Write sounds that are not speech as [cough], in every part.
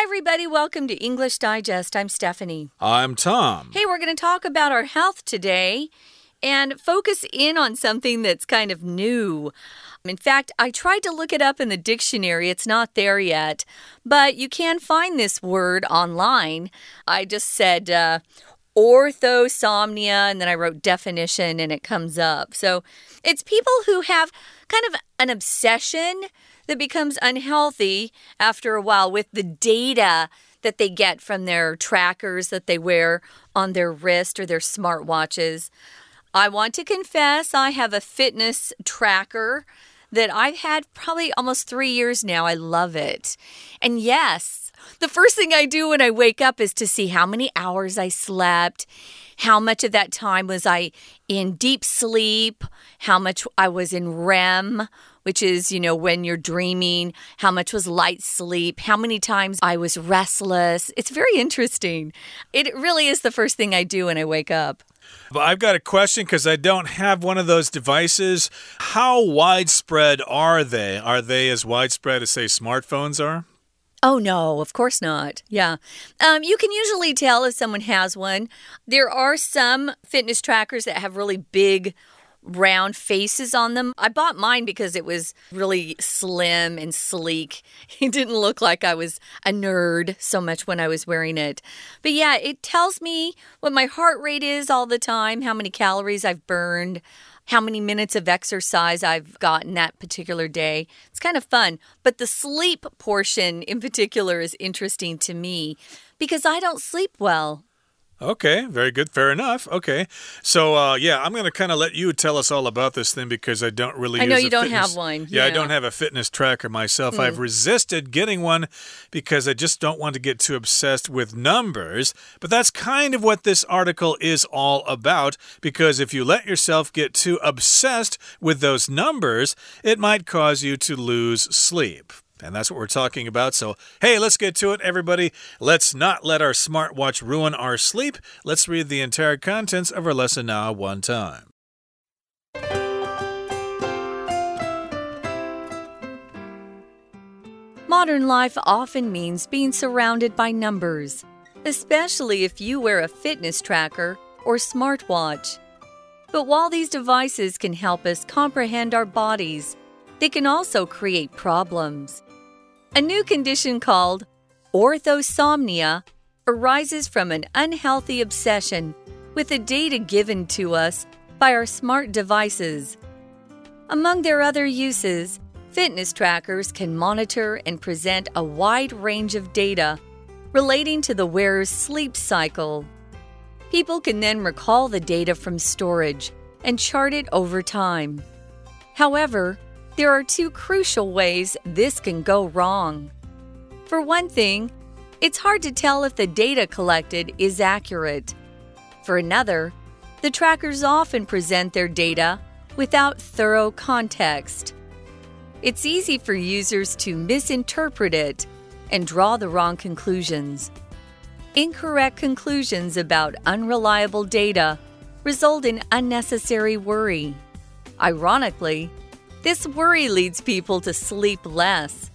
Hi, everybody. Welcome to English Digest. I'm Stephanie. I'm Tom. Hey, we're going to talk about our health today and focus in on something that's kind of new. In fact, I tried to look it up in the dictionary. It's not there yet, but you can find this word online. I just said uh, orthosomnia and then I wrote definition and it comes up. So it's people who have kind of an obsession that becomes unhealthy after a while with the data that they get from their trackers that they wear on their wrist or their smartwatches. I want to confess I have a fitness tracker that I've had probably almost three years now. I love it. And yes, the first thing I do when I wake up is to see how many hours I slept, how much of that time was I in deep sleep, how much I was in REM, which is, you know, when you're dreaming, how much was light sleep, how many times I was restless. It's very interesting. It really is the first thing I do when I wake up. I've got a question because I don't have one of those devices. How widespread are they? Are they as widespread as, say, smartphones are? Oh, no, of course not. Yeah. Um, you can usually tell if someone has one. There are some fitness trackers that have really big round faces on them. I bought mine because it was really slim and sleek. [laughs] It didn't look like I was a nerd so much when I was wearing it. But yeah, it tells me what my heart rate is all the time, how many calories I've burned. How many minutes of exercise I've gotten that particular day. It's kind of fun. But the sleep portion in particular is interesting to me because I don't sleep well. Okay, very good. Fair enough. Okay. So, uh, yeah, I'm going to kind of let you tell us all about this thing because I don't really I know you don't fitness, have one. Yeah, Yeah. I don't have a fitness tracker myself. Hmm. I've resisted getting one because I just don't want to get too obsessed with numbers. But that's kind of what this article is all about because if you let yourself get too obsessed with those numbers, it might cause you to lose sleep. And that's what we're talking about. So, hey, let's get to it, everybody. Let's not let our smartwatch ruin our sleep. Let's read the entire contents of our lesson now one time. Modern life often means being surrounded by numbers, especially if you wear a fitness tracker or smartwatch. But while these devices can help us comprehend our bodies, they can also create problems. A new condition called orthosomnia arises from an unhealthy obsession with the data given to us by our smart devices. Among their other uses, fitness trackers can monitor and present a wide range of data relating to the wearer's sleep cycle. People can then recall the data from storage and chart it over time. However, there are two crucial ways this can go wrong. For one thing, it's hard to tell if the data collected is accurate. For another, the trackers often present their data without thorough context. It's easy for users to misinterpret it and draw the wrong conclusions. Incorrect conclusions about unreliable data result in unnecessary worry. Ironically, this worry leads people to sleep less.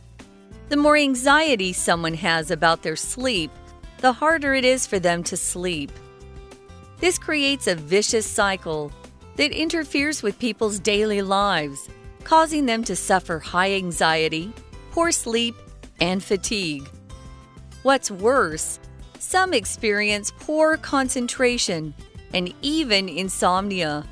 The more anxiety someone has about their sleep, the harder it is for them to sleep. This creates a vicious cycle that interferes with people's daily lives, causing them to suffer high anxiety, poor sleep, and fatigue. What's worse, some experience poor concentration and even insomnia.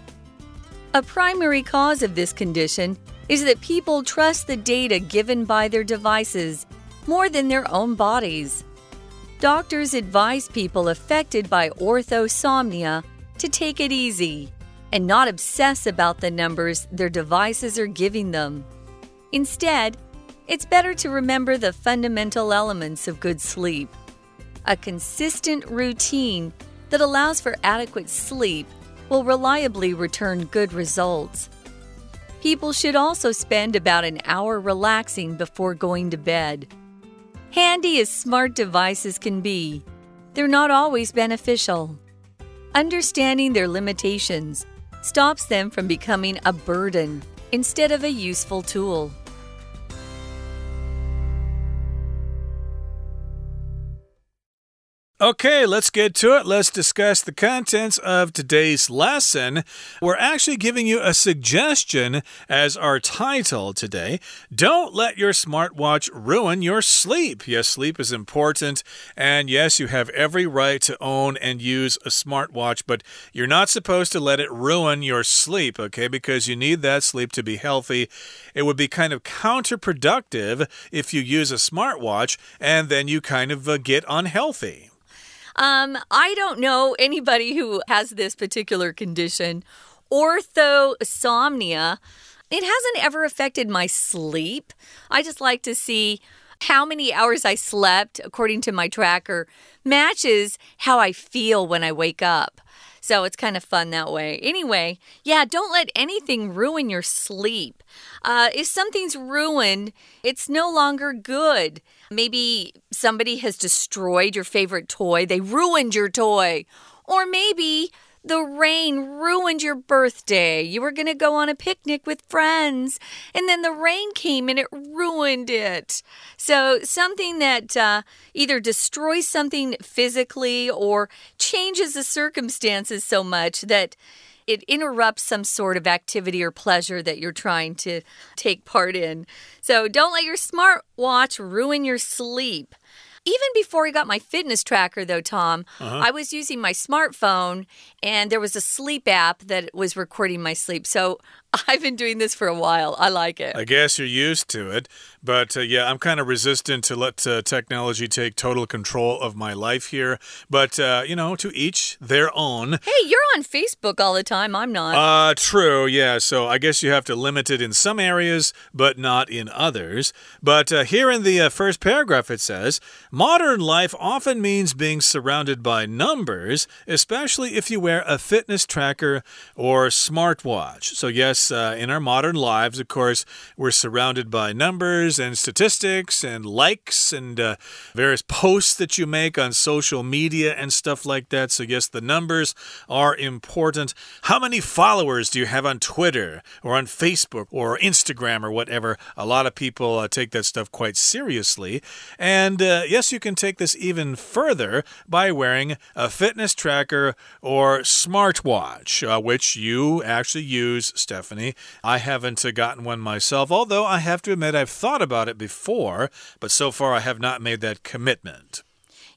A primary cause of this condition is that people trust the data given by their devices more than their own bodies. Doctors advise people affected by orthosomnia to take it easy and not obsess about the numbers their devices are giving them. Instead, it's better to remember the fundamental elements of good sleep. A consistent routine that allows for adequate sleep will reliably return good results. People should also spend about an hour relaxing before going to bed. Handy as smart devices can be, they're not always beneficial. Understanding their limitations stops them from becoming a burden instead of a useful tool. Okay, let's get to it. Let's discuss the contents of today's lesson. We're actually giving you a suggestion as our title today. Don't let your smartwatch ruin your sleep. Yes, sleep is important. And yes, you have every right to own and use a smartwatch, but you're not supposed to let it ruin your sleep, okay? Because you need that sleep to be healthy. It would be kind of counterproductive if you use a smartwatch and then you kind of uh, get unhealthy. Um, I don't know anybody who has this particular condition. Orthosomnia. It hasn't ever affected my sleep. I just like to see how many hours I slept according to my tracker matches how I feel when I wake up. So it's kind of fun that way. Anyway, yeah, don't let anything ruin your sleep. Uh, if something's ruined, it's no longer good. Maybe somebody has destroyed your favorite toy, they ruined your toy. Or maybe the rain ruined your birthday. You were going to go on a picnic with friends, and then the rain came and it ruined it. So, something that uh, either destroys something physically or changes the circumstances so much that it interrupts some sort of activity or pleasure that you're trying to take part in. So, don't let your smartwatch ruin your sleep. Even before I got my fitness tracker, though, Tom, uh -huh. I was using my smartphone and there was a sleep app that was recording my sleep. So [laughs] I've been doing this for a while. I like it. I guess you're used to it. But uh, yeah, I'm kind of resistant to let uh, technology take total control of my life here. But, uh, you know, to each their own. Hey, you're on Facebook all the time. I'm not. Uh, true. Yeah. So I guess you have to limit it in some areas, but not in others. But uh, here in the uh, first paragraph, it says modern life often means being surrounded by numbers, especially if you wear a fitness tracker or smartwatch. So, yes, uh, in our modern lives, of course, we're surrounded by numbers and statistics and likes and uh, various posts that you make on social media and stuff like that. So, yes, the numbers are important. How many followers do you have on Twitter or on Facebook or Instagram or whatever? A lot of people uh, take that stuff quite seriously. And uh, yes, you can take this even further by wearing a fitness tracker or smartwatch, uh, which you actually use, Stephanie. I haven't uh, gotten one myself, although I have to admit I've thought about it before, but so far I have not made that commitment.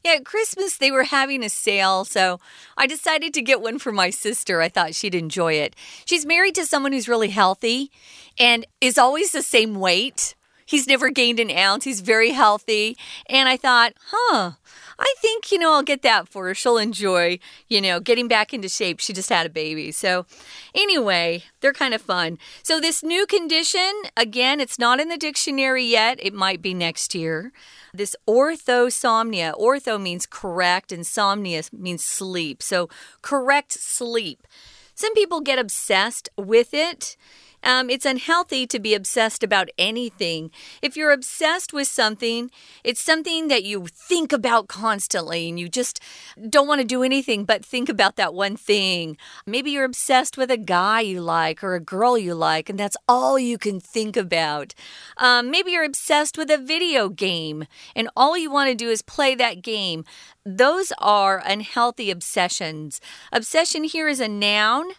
Yeah, at Christmas they were having a sale, so I decided to get one for my sister. I thought she'd enjoy it. She's married to someone who's really healthy and is always the same weight. He's never gained an ounce. He's very healthy. And I thought, huh, I think, you know, I'll get that for her. She'll enjoy, you know, getting back into shape. She just had a baby. So, anyway, they're kind of fun. So, this new condition, again, it's not in the dictionary yet. It might be next year. This orthosomnia, ortho means correct, and somnia means sleep. So, correct sleep. Some people get obsessed with it. Um, it's unhealthy to be obsessed about anything. If you're obsessed with something, it's something that you think about constantly and you just don't want to do anything but think about that one thing. Maybe you're obsessed with a guy you like or a girl you like, and that's all you can think about. Um, maybe you're obsessed with a video game and all you want to do is play that game. Those are unhealthy obsessions. Obsession here is a noun.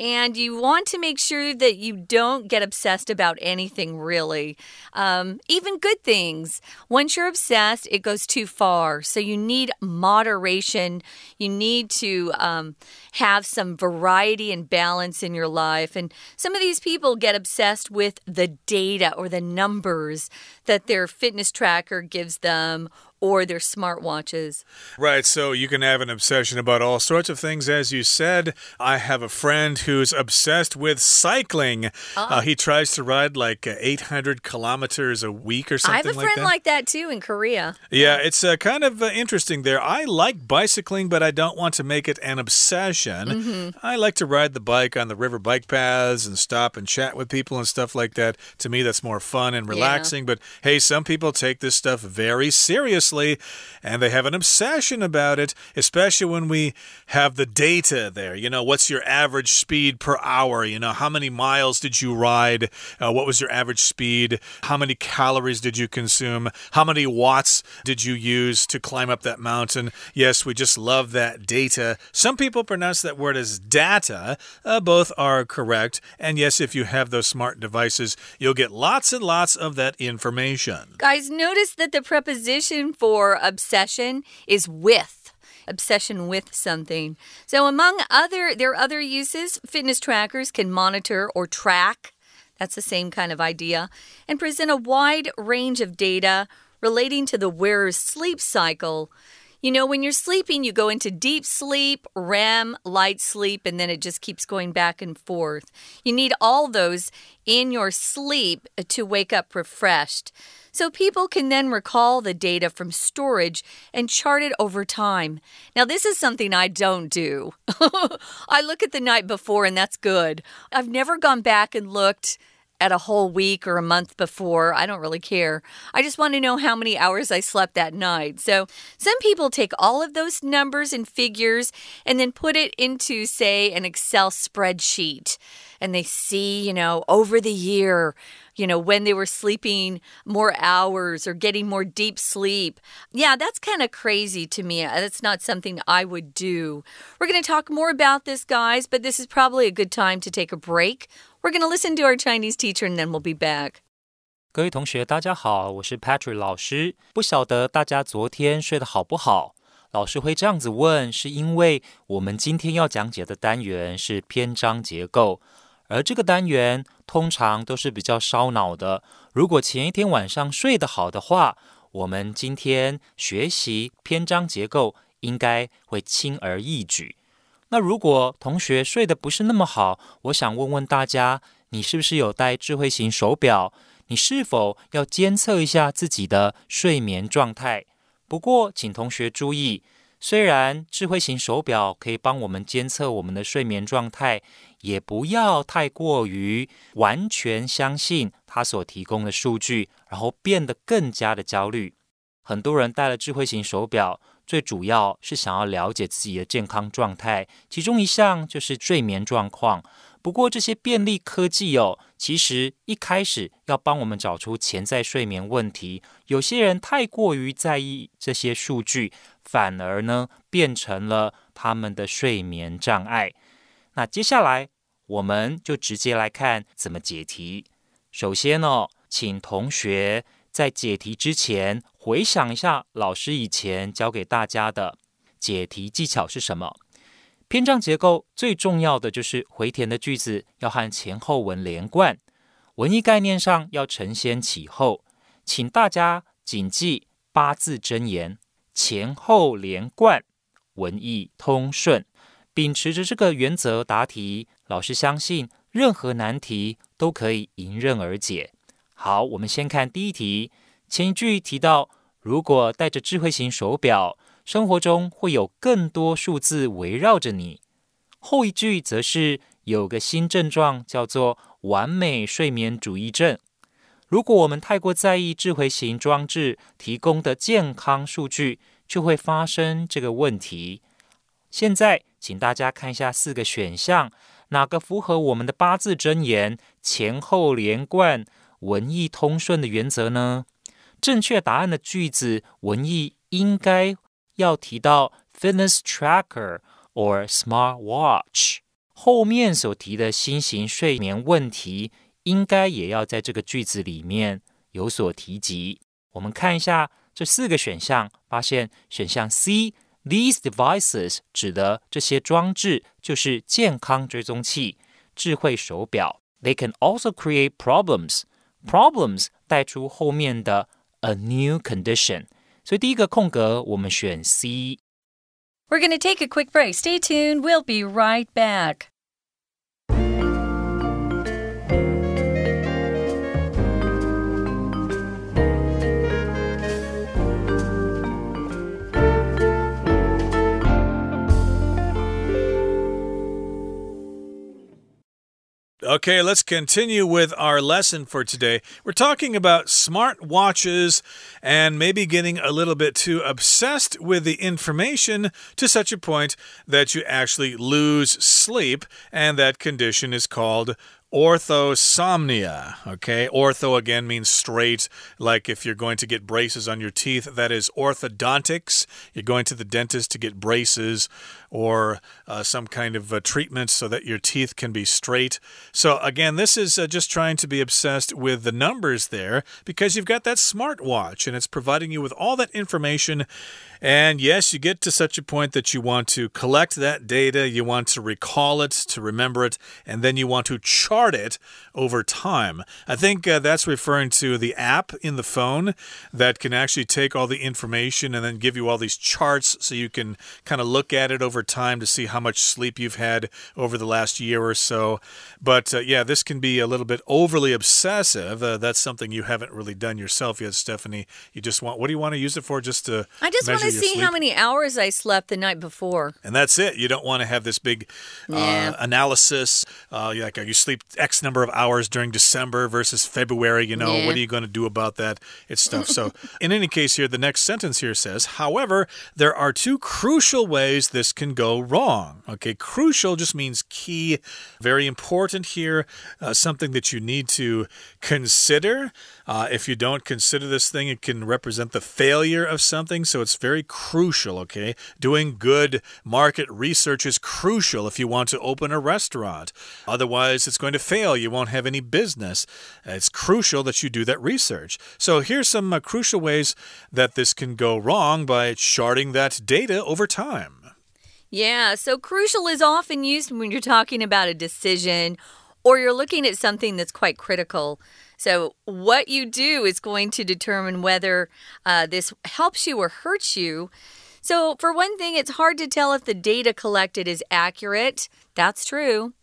And you want to make sure that you don't get obsessed about anything, really, um, even good things. Once you're obsessed, it goes too far. So you need moderation. You need to um, have some variety and balance in your life. And some of these people get obsessed with the data or the numbers that their fitness tracker gives them or their smartwatches. Right, so you can have an obsession about all sorts of things. As you said, I have a friend who's obsessed with cycling. Uh, uh, he tries to ride like uh, 800 kilometers a week or something like that. I have a friend like that. like that. too in Korea. Yeah, it's uh, kind of uh, interesting there. I like bicycling, but I don't want to make it an obsession. Mm -hmm. I like to ride the bike on the river bike paths and stop and chat with people and stuff like that. To me, that's more fun and relaxing. Yeah. But hey, some people take this stuff very seriously seriously and they have an obsession about it, especially when we have the data there. You know, what's your average speed per hour? You know, how many miles did you ride? Uh, what was your average speed? How many calories did you consume? How many watts did you use to climb up that mountain? Yes, we just love that data. Some people pronounce that word as data. Uh, both are correct. And yes, if you have those smart devices, you'll get lots and lots of that information. Guys, notice that the preposition for obsession is with obsession with something. So among other there are other uses, fitness trackers can monitor or track. That's the same kind of idea and present a wide range of data relating to the wearer's sleep cycle. You know, when you're sleeping, you go into deep sleep, REM, light sleep, and then it just keeps going back and forth. You need all those in your sleep to wake up refreshed. So people can then recall the data from storage and chart it over time. Now, this is something I don't do. [laughs] I look at the night before, and that's good. I've never gone back and looked at a whole week or a month before. I don't really care. I just want to know how many hours I slept that night. So, some people take all of those numbers and figures and then put it into, say, an Excel spreadsheet And they see, you know, over the year, you know, when they were sleeping more hours or getting more deep sleep. Yeah, that's kind of crazy to me. That's not something I would do. We're going to talk more about this, guys, but this is probably a good time to take a break. We're going to listen to our Chinese teacher and then we'll be back. 各位同学，大家好，我是 Patrick 老师。不晓得大家昨天睡得好不好？老师会这样子问，是因为我们今天要讲解的单元是篇章结构， 而这个单元通常都是比较烧脑的。如果前一天晚上睡得好的话，我们今天学习篇章结构应该会轻而易举。那如果同学睡得不是那么好，我想问问大家，你是不是有戴智慧型手表？你是否要监测一下自己的睡眠状态？不过，请同学注意，虽然智慧型手表可以帮我们监测我们的睡眠状态，也不要太过于完全相信他所提供的数据，然后变得更加的焦虑。很多人戴了智慧型手表。最主要是想要了解自己的健康状态，其中一项就是睡眠状况。不过这些便利科技哦，其实一开始要帮我们找出潜在睡眠问题。有些人太过于在意这些数据，反而呢变成了他们的睡眠障碍。那接下来我们就直接来看怎么解题。首先呢，请同学。在解题之前，回想一下老师以前教给大家的解题技巧是什么？篇章结构最重要的就是回填的句子要和前后文连贯，文意概念上要承先启后。请大家谨记八字真言：前后连贯，文意通顺。秉持着这个原则答题，老师相信任何难题都可以迎刃而解。好，我们先看第一题。前一句提到，如果带着智慧型手表，生活中会有更多数字围绕着你。后一句则是有个新症状，叫做完美睡眠主义症。如果我们太过在意智慧型装置提供的健康数据，就会发生这个问题。现在，请大家看一下四个选项，哪个符合我们的八字真言前后连贯？文艺通顺的原则呢？正确答案的句子文艺应该要提到 fitness tracker or smart watch，后面所提的新型睡眠问题应该也要在这个句子里面有所提及。我们看一下这四个选项，发现选项 C these devices 指的这些装置就是健康追踪器、智慧手表。They can also create problems. Problems 带出后面的 a new condition，所以第一个空格我们选 C。We're going to take a quick break. Stay tuned. We'll be right back. Okay, let's continue with our lesson for today. We're talking about smart watches and maybe getting a little bit too obsessed with the information to such a point that you actually lose sleep, and that condition is called orthosomnia. Okay, ortho again means straight, like if you're going to get braces on your teeth, that is orthodontics. You're going to the dentist to get braces or uh, some kind of treatment so that your teeth can be straight. So, again, this is uh, just trying to be obsessed with the numbers there because you've got that smartwatch and it's providing you with all that information. And yes, you get to such a point that you want to collect that data, you want to recall it, to remember it, and then you want to chart it over time. I think uh, that's referring to the app in the phone that can actually take all the information and then give you all these charts so you can kind of look at it over over time to see how much sleep you've had over the last year or so. But uh, yeah, this can be a little bit overly obsessive. Uh, that's something you haven't really done yourself yet, Stephanie. You just want, what do you want to use it for? Just to I just want to see sleep? how many hours I slept the night before. And that's it. You don't want to have this big uh, yeah. analysis. Uh, like, you sleep X number of hours during December versus February. You know, yeah. what are you going to do about that? It's stuff. so, in any case, here, the next sentence here says, however, there are two crucial ways this can go wrong. Okay, crucial just means key, very important here, uh, something that you need to consider. Uh, if you don't consider this thing, it can represent the failure of something. So it's very crucial, okay? Doing good market research is crucial if you want to open a restaurant. Otherwise, it's going to fail. You won't have any business. It's crucial that you do that research. So here's some uh, crucial ways that this can go wrong by charting that data over time. Yeah, so crucial is often used when you're talking about a decision or you're looking at something that's quite critical. So, what you do is going to determine whether uh, this helps you or hurts you. So, for one thing, it's hard to tell if the data collected is accurate. That's true.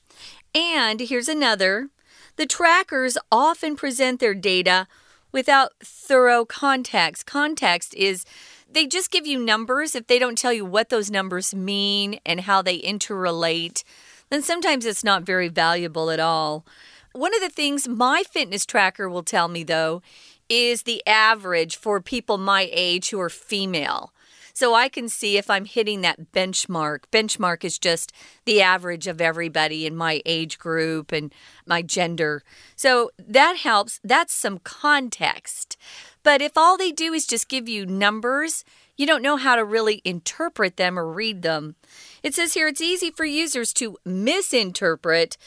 And here's another the trackers often present their data without thorough context. Context is they just give you numbers. If they don't tell you what those numbers mean and how they interrelate, then sometimes it's not very valuable at all. One of the things my fitness tracker will tell me, though, is the average for people my age who are female. So I can see if I'm hitting that benchmark. Benchmark is just the average of everybody in my age group and my gender. So that helps. That's some context. But if all they do is just give you numbers, you don't know how to really interpret them or read them. It says here it's easy for users to misinterpret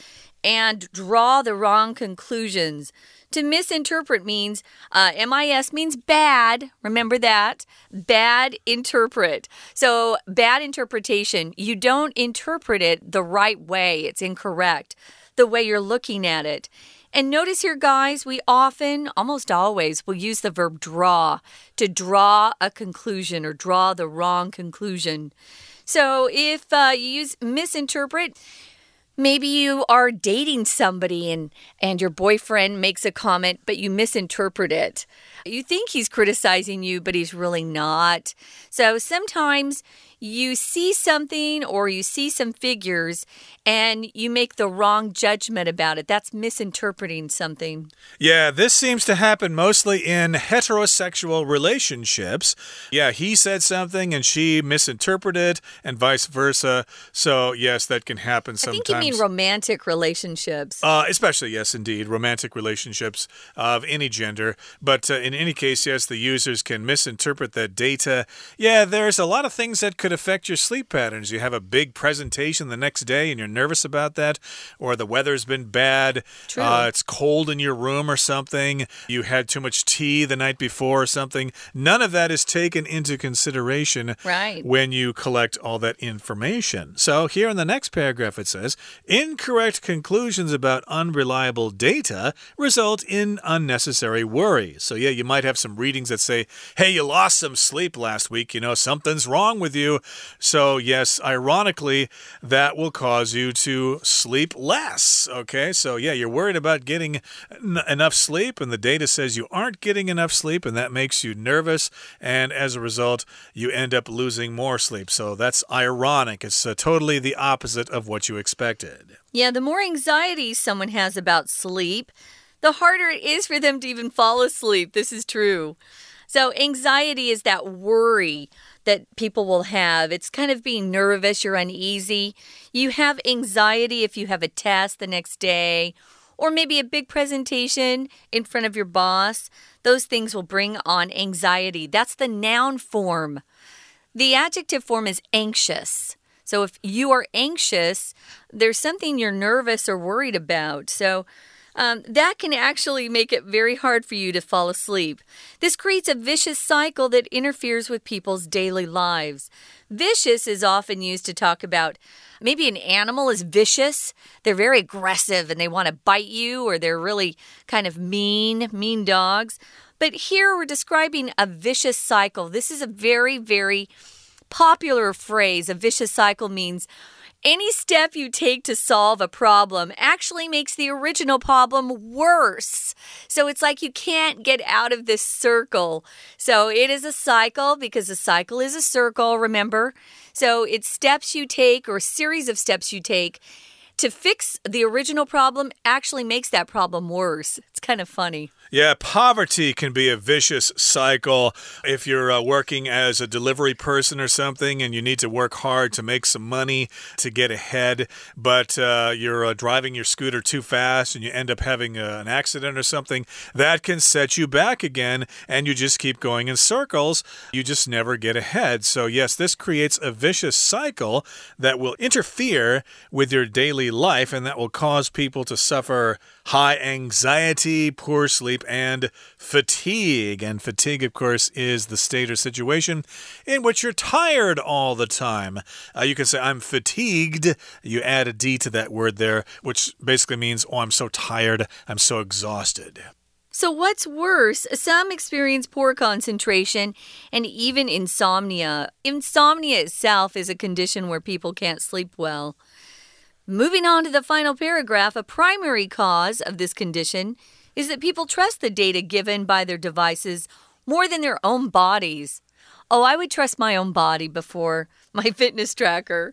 and draw the wrong conclusions. To misinterpret means uh, MIS means bad. Remember that. Bad interpret. So, bad interpretation. You don't interpret it the right way, it's incorrect, the way you're looking at it. And notice here, guys, we often, almost always, will use the verb draw to draw a conclusion or draw the wrong conclusion. So if uh, you use misinterpret, maybe you are dating somebody and and your boyfriend makes a comment but you misinterpret it you think he's criticizing you but he's really not so sometimes you see something or you see some figures and you make the wrong judgment about it. That's misinterpreting something. Yeah, this seems to happen mostly in heterosexual relationships. Yeah, he said something and she misinterpreted and vice versa. So, yes, that can happen sometimes. I think you mean romantic relationships. Uh, especially, yes, indeed, romantic relationships of any gender. But uh, in any case, yes, the users can misinterpret that data. Yeah, there's a lot of things that could could affect your sleep patterns. You have a big presentation the next day and you're nervous about that, or the weather's been bad, uh, it's cold in your room or something, you had too much tea the night before or something. None of that is taken into consideration right. when you collect all that information. So here in the next paragraph it says incorrect conclusions about unreliable data result in unnecessary worry. So yeah, you might have some readings that say, hey, you lost some sleep last week. You know, something's wrong with you. So, yes, ironically, that will cause you to sleep less. Okay, so yeah, you're worried about getting enough sleep, and the data says you aren't getting enough sleep, and that makes you nervous. And as a result, you end up losing more sleep. So, that's ironic. It's uh, totally the opposite of what you expected. Yeah, the more anxiety someone has about sleep, the harder it is for them to even fall asleep. This is true. So, anxiety is that worry that people will have. It's kind of being nervous, you're uneasy. You have anxiety if you have a test the next day or maybe a big presentation in front of your boss. Those things will bring on anxiety. That's the noun form. The adjective form is anxious. So if you are anxious, there's something you're nervous or worried about. So um, that can actually make it very hard for you to fall asleep. This creates a vicious cycle that interferes with people's daily lives. Vicious is often used to talk about maybe an animal is vicious. They're very aggressive and they want to bite you, or they're really kind of mean, mean dogs. But here we're describing a vicious cycle. This is a very, very popular phrase, a vicious cycle means any step you take to solve a problem actually makes the original problem worse. So it's like you can't get out of this circle. So it is a cycle because a cycle is a circle, remember? So it's steps you take or series of steps you take to fix the original problem actually makes that problem worse. It's kind of funny. Yeah, poverty can be a vicious cycle. If you're uh, working as a delivery person or something and you need to work hard to make some money to get ahead, but uh, you're uh, driving your scooter too fast and you end up having uh, an accident or something, that can set you back again and you just keep going in circles. You just never get ahead. So, yes, this creates a vicious cycle that will interfere with your daily life and that will cause people to suffer high anxiety, poor sleep, and fatigue. And fatigue, of course, is the state or situation in which you're tired all the time. Uh, you can say, I'm fatigued. You add a D to that word there, which basically means, oh, I'm so tired, I'm so exhausted. So, what's worse? Some experience poor concentration and even insomnia. Insomnia itself is a condition where people can't sleep well. Moving on to the final paragraph, a primary cause of this condition is that people trust the data given by their devices more than their own bodies. Oh, I would trust my own body before my [laughs] fitness tracker.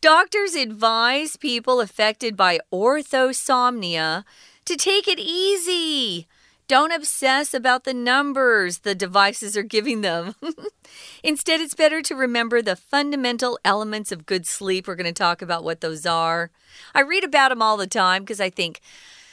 Doctors advise people affected by orthosomnia to take it easy. Don't obsess about the numbers the devices are giving them. [laughs] Instead, it's better to remember the fundamental elements of good sleep. We're going to talk about what those are. I read about them all the time because I think,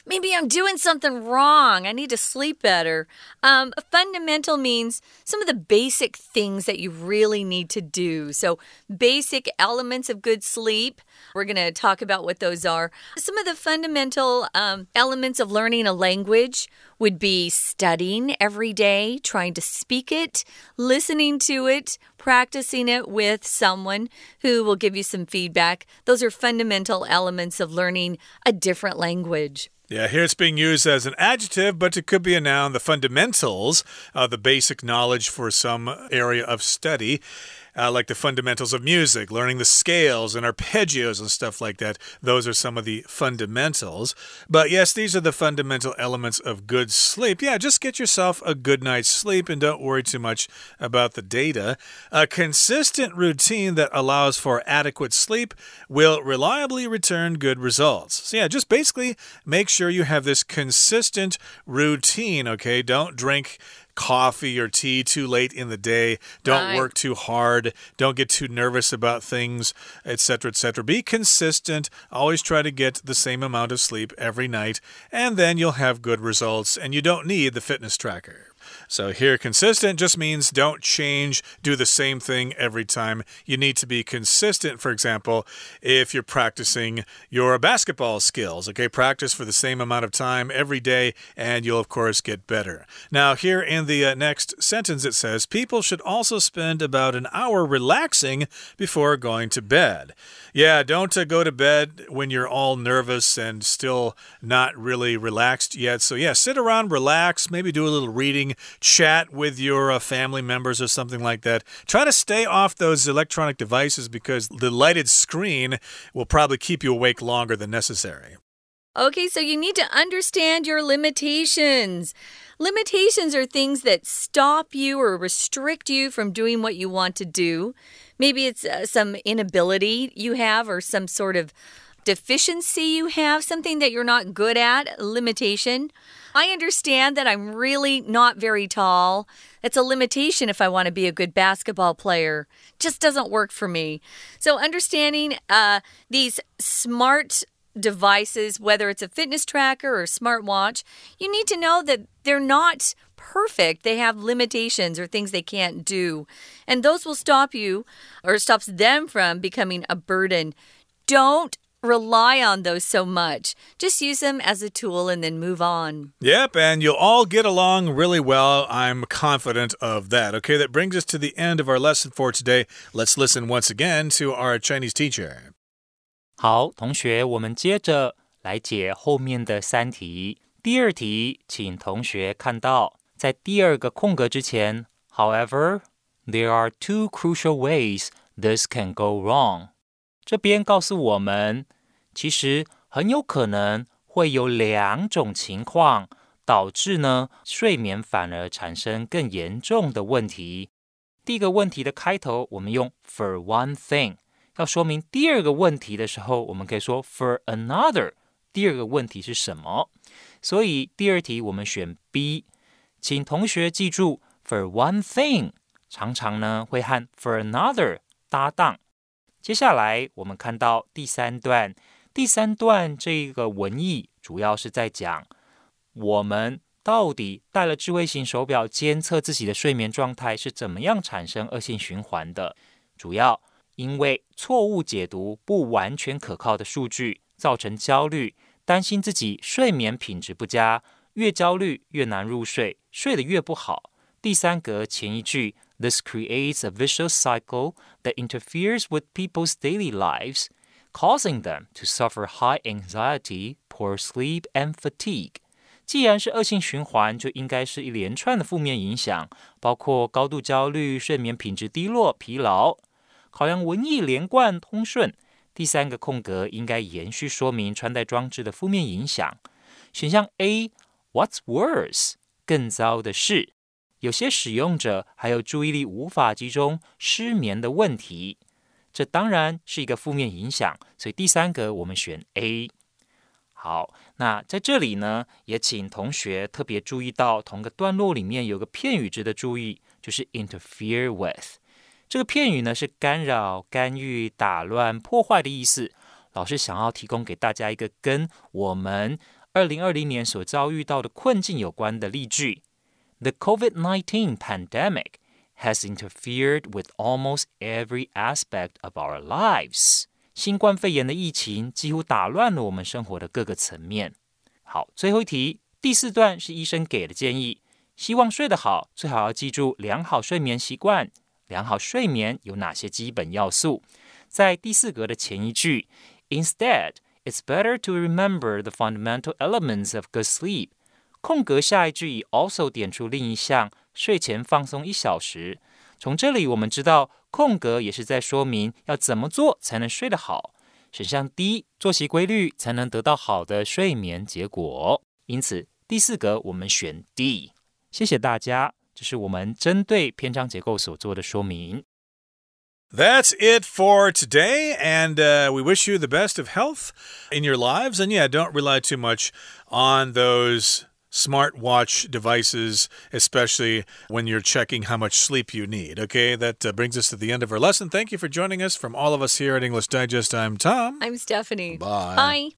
Maybe I'm doing something wrong. I need to sleep better. Um, fundamental means some of the basic things that you really need to do. So, basic elements of good sleep. We're going to talk about what those are. Some of the fundamental um, elements of learning a language would be studying every day, trying to speak it, listening to it, practicing it with someone who will give you some feedback. Those are fundamental elements of learning a different language. Yeah, here it's being used as an adjective, but it could be a noun. The fundamentals, uh, the basic knowledge for some area of study uh, like the fundamentals of music, learning the scales and arpeggios and stuff like that. Those are some of the fundamentals. But yes, these are the fundamental elements of good sleep. Yeah, just get yourself a good night's sleep and don't worry too much about the data. A consistent routine that allows for adequate sleep will reliably return good results. So, yeah, just basically make sure you have this consistent routine, okay? Don't drink coffee or tea too late in the day. Don't right. work too hard. Don't get too nervous about things, etc., etc. Be consistent. Always try to get the same amount of sleep every night, and then you'll have good results. And you don't need the fitness tracker. So here, consistent just means don't change, do the same thing every time. You need to be consistent, for example, if you're practicing your basketball skills. Okay, practice for the same amount of time every day, and you'll, of course, get better. Now, here in the uh, next sentence, it says people should also spend about an hour relaxing before going to bed. Yeah, don't uh, go to bed when you're all nervous and still not really relaxed yet. So, yeah, sit around, relax, maybe do a little reading chat with your uh, family members or something like that. Try to stay off those electronic devices because the lighted screen will probably keep you awake longer than necessary. Okay, so you need to understand your limitations. Limitations are things that stop you or restrict you from doing what you want to do. Maybe it's uh, some inability you have or some sort of deficiency you have, something that you're not good at, limitation. I understand that I'm really not very tall. It's a limitation if I want to be a good basketball player. Just doesn't work for me. So understanding uh, these smart devices, whether it's a fitness tracker or smartwatch, you need to know that they're not perfect. They have limitations or things they can't do. And those will stop you or stops them from becoming a burden. Don't rely on those so much. Just use them as a tool and then move on. Yep, and you'll all get along really well. I'm confident of that. Okay, that brings us to the end of our lesson for today. Let's listen once again to our Chinese teacher. 好，同学，我们接着来解后面的三题。第二题，请同学看到，在第二个空格之前，However, there are two crucial ways this can go wrong。 这边告诉我们，其实很有可能会有两种情况导致呢睡眠反而产生更严重的问题。第一个问题的开头，我们用 for one thing。要说明第二个问题的时候，我们可以说 for another。第二个问题是什么？所以第二题我们选 B。请同学记住，for one thing 常常呢会和 for another 搭档。接下来我们看到第三段，第三段这个文意主要是在讲我们到底戴了智慧型手表监测自己的睡眠状态是怎么样产生恶性循环的，主要。因为错误解读不完全可靠的数据，造成焦虑，担心自己睡眠品质不佳，越焦虑越难入睡，睡得越不好。第三格前一句 ，This creates a vicious cycle that interferes with people's daily lives, causing them to suffer high anxiety, poor sleep, and fatigue。既然是恶性循环，就应该是一连串的负面影响，包括高度焦虑、睡眠品质低落、疲劳。考量文艺连贯通顺，第三个空格应该延续说明穿戴装置的负面影响。选项 A，What's worse？更糟的是， 有些使用者还有注意力无法集中、失眠的问题。这当然是一个负面影响，所以第三个我们选 A。好，那在这里呢，也请同学特别注意到，同个段落里面有个片语值得注意，就是 interfere with。这个片语呢是干扰、干预、打乱、破坏的意思。老师想要提供给大家一个跟我们二零二零年所遭遇到的困境有关的例句 ：The COVID-19 pandemic has interfered with almost every aspect of our lives。新冠肺炎的疫情几乎打乱了我们生活的各个层面。好，最后一题，第四段是医生给的建议，希望睡得好，最好要记住良好睡眠习惯。良好睡眠有哪些基本要素？在第四格的前一句，Instead, it's better to remember the fundamental elements of good sleep。 空格下一句以 also 点出另一项，睡前放松一小时。从这里我们知道，空格也是在说明要怎么做才能睡得好。选项 D，作息规律才能得到好的睡眠结果。因此，第四格我们选 D。谢谢大家。这是我们针对篇章结构所做的说明。That's it for today, and uh, we wish you the best of health in your lives. And yeah, don't rely too much on those smartwatch devices, especially when you're checking how much sleep you need. Okay, that uh, brings us to the end of our lesson. Thank you for joining us. From all of us here at English Digest, I'm Tom. I'm Stephanie. Bye. Bye.